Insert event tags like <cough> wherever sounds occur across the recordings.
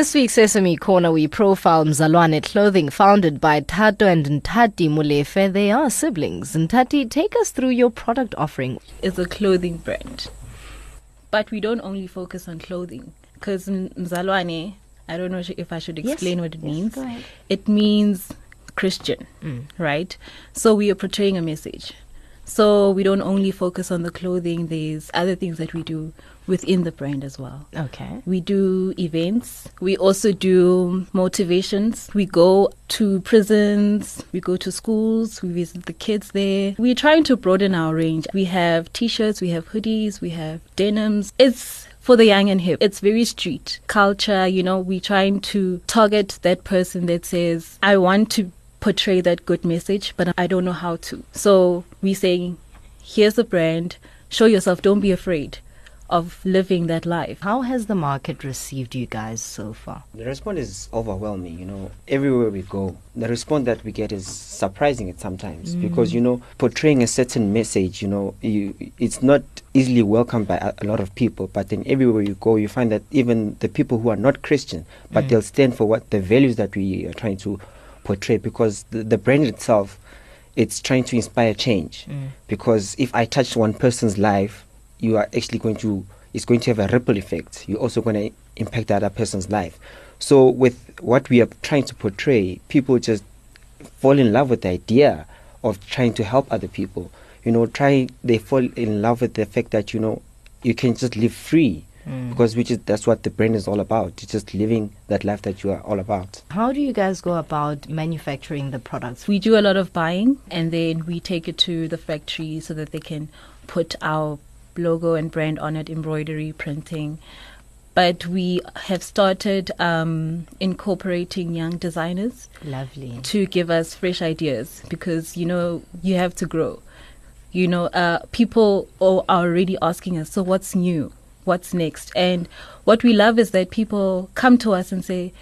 this week's SME Corner, we profile Mzalwane Clothing, founded by Thato and Nthati Molefe. They are siblings. Nthati, take us through your product offering. It's a clothing brand. But we don't only focus on clothing. Because Mzalwane, I don't know if I should explain Yes, what it means. ahead. It means Christian, mm. right? So we are portraying a message. So we don't only focus on the clothing, there's other things that we do within the brand as well. Okay. We do events. We also do motivations. We go to prisons. We go to schools. We visit the kids there. We're trying to broaden our range. We have t shirts, we have hoodies, we have denims. It's for the young and hip. It's very street culture. You know, we're trying to target that person that says, I want to portray that good message, but I don't know how to. So we're saying, here's the brand. Show yourself. Don't be afraid of living that life. How has the market received you guys so far? The response is overwhelming, you know. Everywhere we go, the response that we get is surprising at sometimes mm. because you know portraying a certain message, you know, you, it's not easily welcomed by a, a lot of people. But then everywhere you go, you find that even the people who are not Christian, but mm. they'll stand for what the values that we are trying to portray because the, the brand itself, it's trying to inspire change. Mm. Because if I touch one person's life, you are actually going to it's going to have a ripple effect. You're also going to impact the other person's life. So with what we are trying to portray, people just fall in love with the idea of trying to help other people. You know, try they fall in love with the fact that you know you can just live free mm. because which is that's what the brand is all about. It's just living that life that you are all about. How do you guys go about manufacturing the products? We do a lot of buying and then we take it to the factory so that they can put our logo and brand on it, embroidery, printing. But we have started um, incorporating young designers Lovely. to give us fresh ideas because you know you have to grow. You know, uh, people are already asking us, so what's new? What's next? And what we love is that people come to us and say,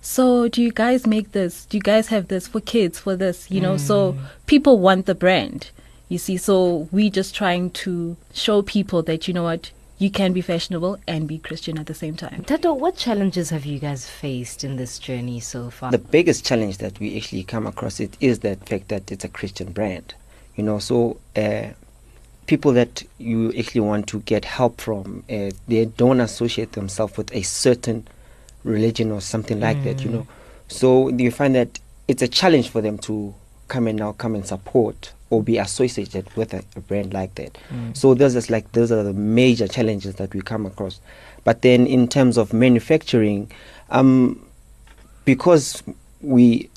so do you guys make this? Do you guys have this for kids? For this, you know? So people want the brand. You see, so we just trying to show people that you know what you can be fashionable and be Christian at the same time. Thato, what challenges have you guys faced in this journey so far? The biggest challenge that we actually come across it is the fact that it's a Christian brand. You know, so uh, people that you actually want to get help from, uh, they don't associate themselves with a certain religion or something like that. You know, so you find that it's a challenge for them to come and now come and support or be associated with a, a brand like that. So those is like those are the major challenges that we come across. But then in terms of manufacturing, um, because we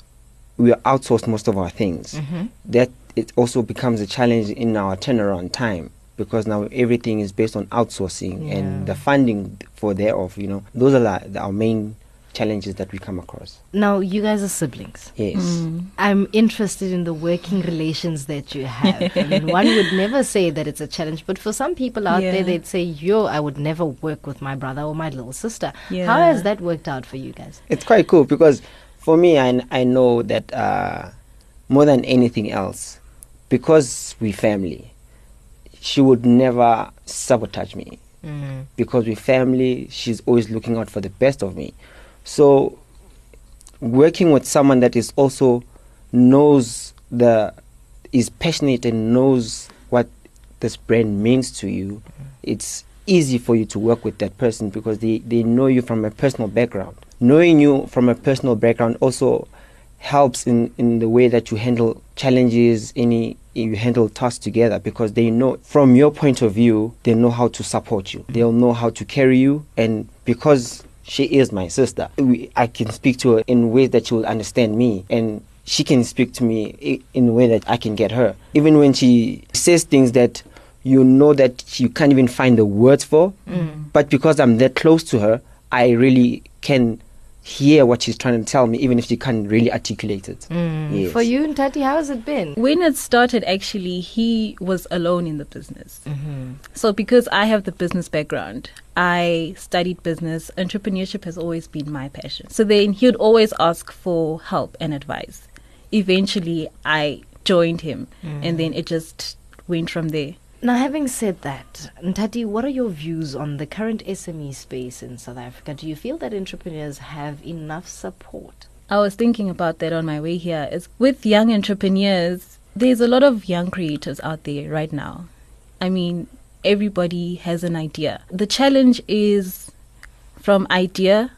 we outsource most of our things, that it also becomes a challenge in our turnaround time because now everything is based on outsourcing and the funding for thereof. You know, those are the, our main challenges that we come across. now, you guys are siblings. Yes. I'm interested in the working relations that you have. I mean, <laughs> one would never say that it's a challenge, but for some people out there, they'd say, Yo, I would never work with my brother or my little sister. How has that worked out for you guys? It's quite cool because for me, I, I know that uh, more than anything else, because we family, she would never sabotage me. Because we family, she's always looking out for the best of me. So, working with someone that is also knows the is passionate and knows what this brand means to you, it's easy for you to work with that person because they, they know you from a personal background. Knowing you from a personal background also helps in, in the way that you handle challenges, any you handle tasks together because they know from your point of view, they know how to support you. They'll know how to carry you and because she is my sister, we, I can speak to her in ways that she will understand me and she can speak to me in a way that I can get her. Even when she says things that you know that you can't even find the words for, mm. but because I'm that close to her, I really can hear what she's trying to tell me, even if she can't really articulate it. Mm. Yes. For you and Nthati, how has it been? When it started, actually, he was alone in the business. Mm-hmm. So, because I have the business background, I studied business. Entrepreneurship has always been my passion. So, then he would always ask for help and advice. Eventually, I joined him, and mm. then it just went from there. Now, having said that, Nthati, what are your views on the current SME space in South Africa? Do you feel that entrepreneurs have enough support? I was thinking about that on my way here. Is with young entrepreneurs, there's a lot of young creators out there right now. I mean, everybody has an idea. The challenge is from idea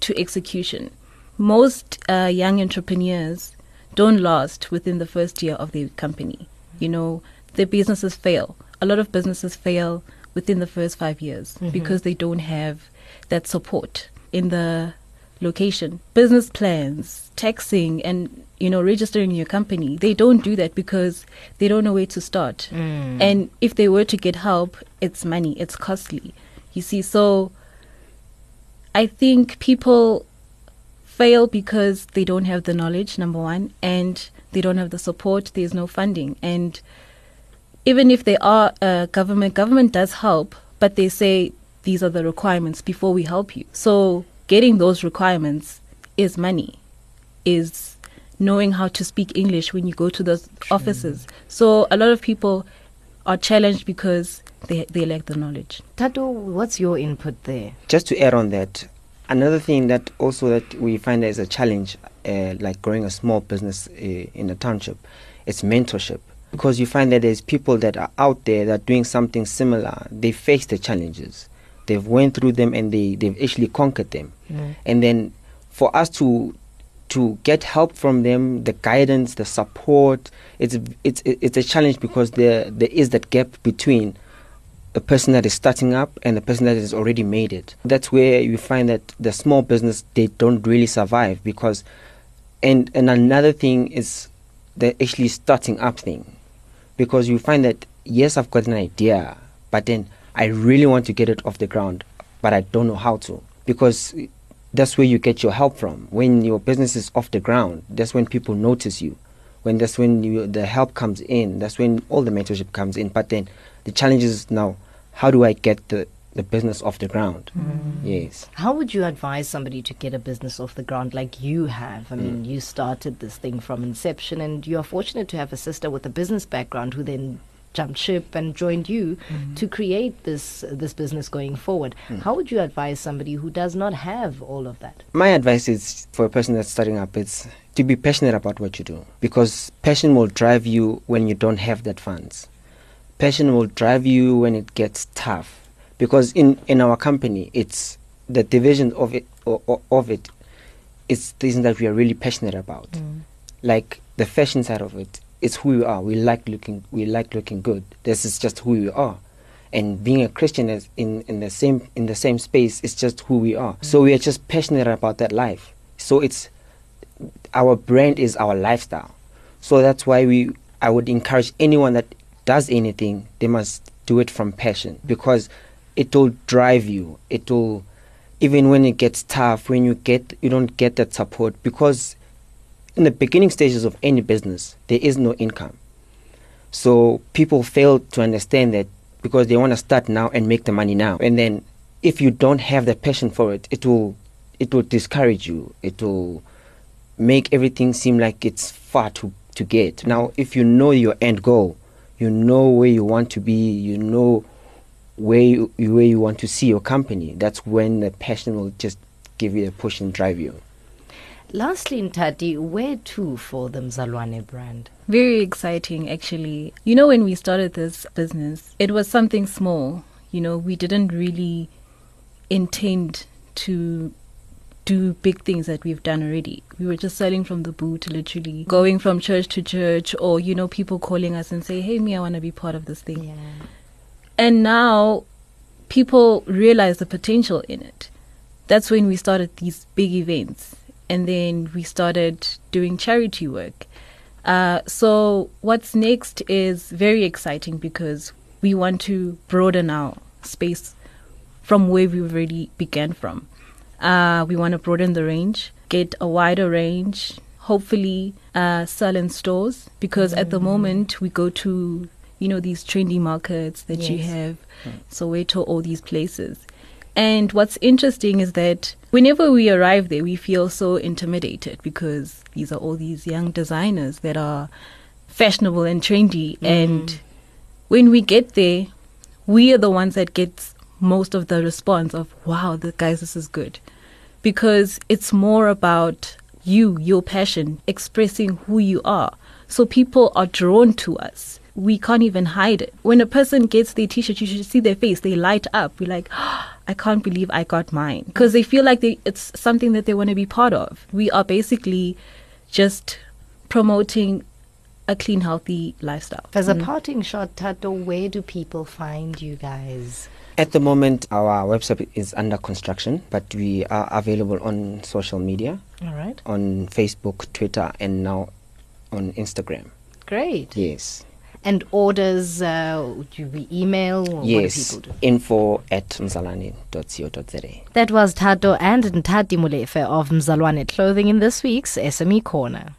to execution. Most uh, young entrepreneurs don't last within the first year of their company. You know, their businesses fail. A lot of businesses fail within the first five years Mm-hmm. because they don't have that support in the location. Business plans, taxing, and you know registering your company. They don't do that because they don't know where to start. Mm. And if they were to get help, it's money. It's costly. You see, so I think people fail because they don't have the knowledge, number one, and they don't have the support. There's no funding. And even if they are uh, government, government does help, but they say these are the requirements before we help you. So getting those requirements is money, is knowing how to speak English when you go to those offices. So a lot of people are challenged because they they lack the knowledge. Thato, what's your input there? just to add on that, another thing that also that we find as a challenge, uh, like growing a small business uh, in a township, it's mentorship. Because you find that there's people that are out there that are doing something similar. They face the challenges, they've went through them, and they they've actually conquered them. And then for us to to get help from them, the guidance, the support, it's it's it's a challenge because there there is that gap between a person that is starting up and the person that has already made it. That's where you find that the small business they don't really survive because and and another thing is the actually starting up thing. Because you find that yes I've got an idea, but then I really want to get it off the ground, but I don't know how to. Because that's where you get your help from. When your business is off the ground, that's when people notice you. When that's when you, the help comes in. That's when all the mentorship comes in. But then the challenge is now, how do I get the, the business off the ground? Mm. Yes. How would you advise somebody to get a business off the ground like you have? I mean, mm. you started this thing from inception, and you are fortunate to have a sister with a business background who then jumped ship and joined you mm. to create this this business going forward. How would you advise somebody who does not have all of that? My advice is for a person that's starting up, it's to be passionate about what you do because passion will drive you when you don't have that funds. Passion will drive you when it gets tough because in, in our company, it's the division of it of it. It's things that we are really passionate about, mm. like the fashion side of it. It's who we are. We like looking. We like looking good. This is just who we are and being a Christian is in, in the same in the same space is just who we are. So mm. we are just passionate about that life. So it's our brand is our lifestyle. So that's why we I would encourage anyone that does anything, they must do it from passion mm. because it will drive you. It will even when it gets tough, when you get you don't get that support because in the beginning stages of any business, there is no income. So people fail to understand that because they want to start now and make the money now. And then if you don't have the passion for it, it will it will discourage you. It will make everything seem like it's far to, to get. Now if you know your end goal, you know where you want to be, you know where you, where you want to see your company, that's when the passion will just give you a push and drive you. Lastly, Nthati, where to for the Mzalwane brand? Very exciting, actually. You know, when we started this business, it was something small. You know, we didn't really intend to do big things that we've done already. We were just selling from the boot, literally going from church to church, or, you know, people calling us and say, hey, me, I want to be part of this thing. And now people realize the potential in it. That's when we started these big events. And then we started doing charity work. Uh, so, what's next is very exciting because we want to broaden our space from where we already began from. Uh, we want to broaden the range, get a wider range, hopefully uh, sell in stores because at the moment we go to you know these trendy markets that you Yes. have, hmm. Soweto, all these places. And what's interesting is that whenever we arrive there, we feel so intimidated because these are all these young designers that are fashionable and trendy, mm-hmm. and when we get there, we are the ones that get most of the response of, wow, the guys, this is good. Because it's more about you, your passion, expressing who you are. So people are drawn to us. We can't even hide it. When a person gets their t-shirt, you should see their face. They light up. We're like, oh, <gasps> I can't believe I got mine. Because they feel like they, it's something that they want to be part of. We are basically just promoting a clean, healthy lifestyle. As a mm. parting shot, Thato, where do people find you guys? At the moment, our website is under construction, but we are available on social media, All right. on Facebook, Twitter, and now on Instagram. Great. Yes. And orders, uh, do we email? Or yes. What do do? Info at mzalwane.co.za. That was Thato and Nthati Molefe of Mzalwane Clothing in this week's SME Corner.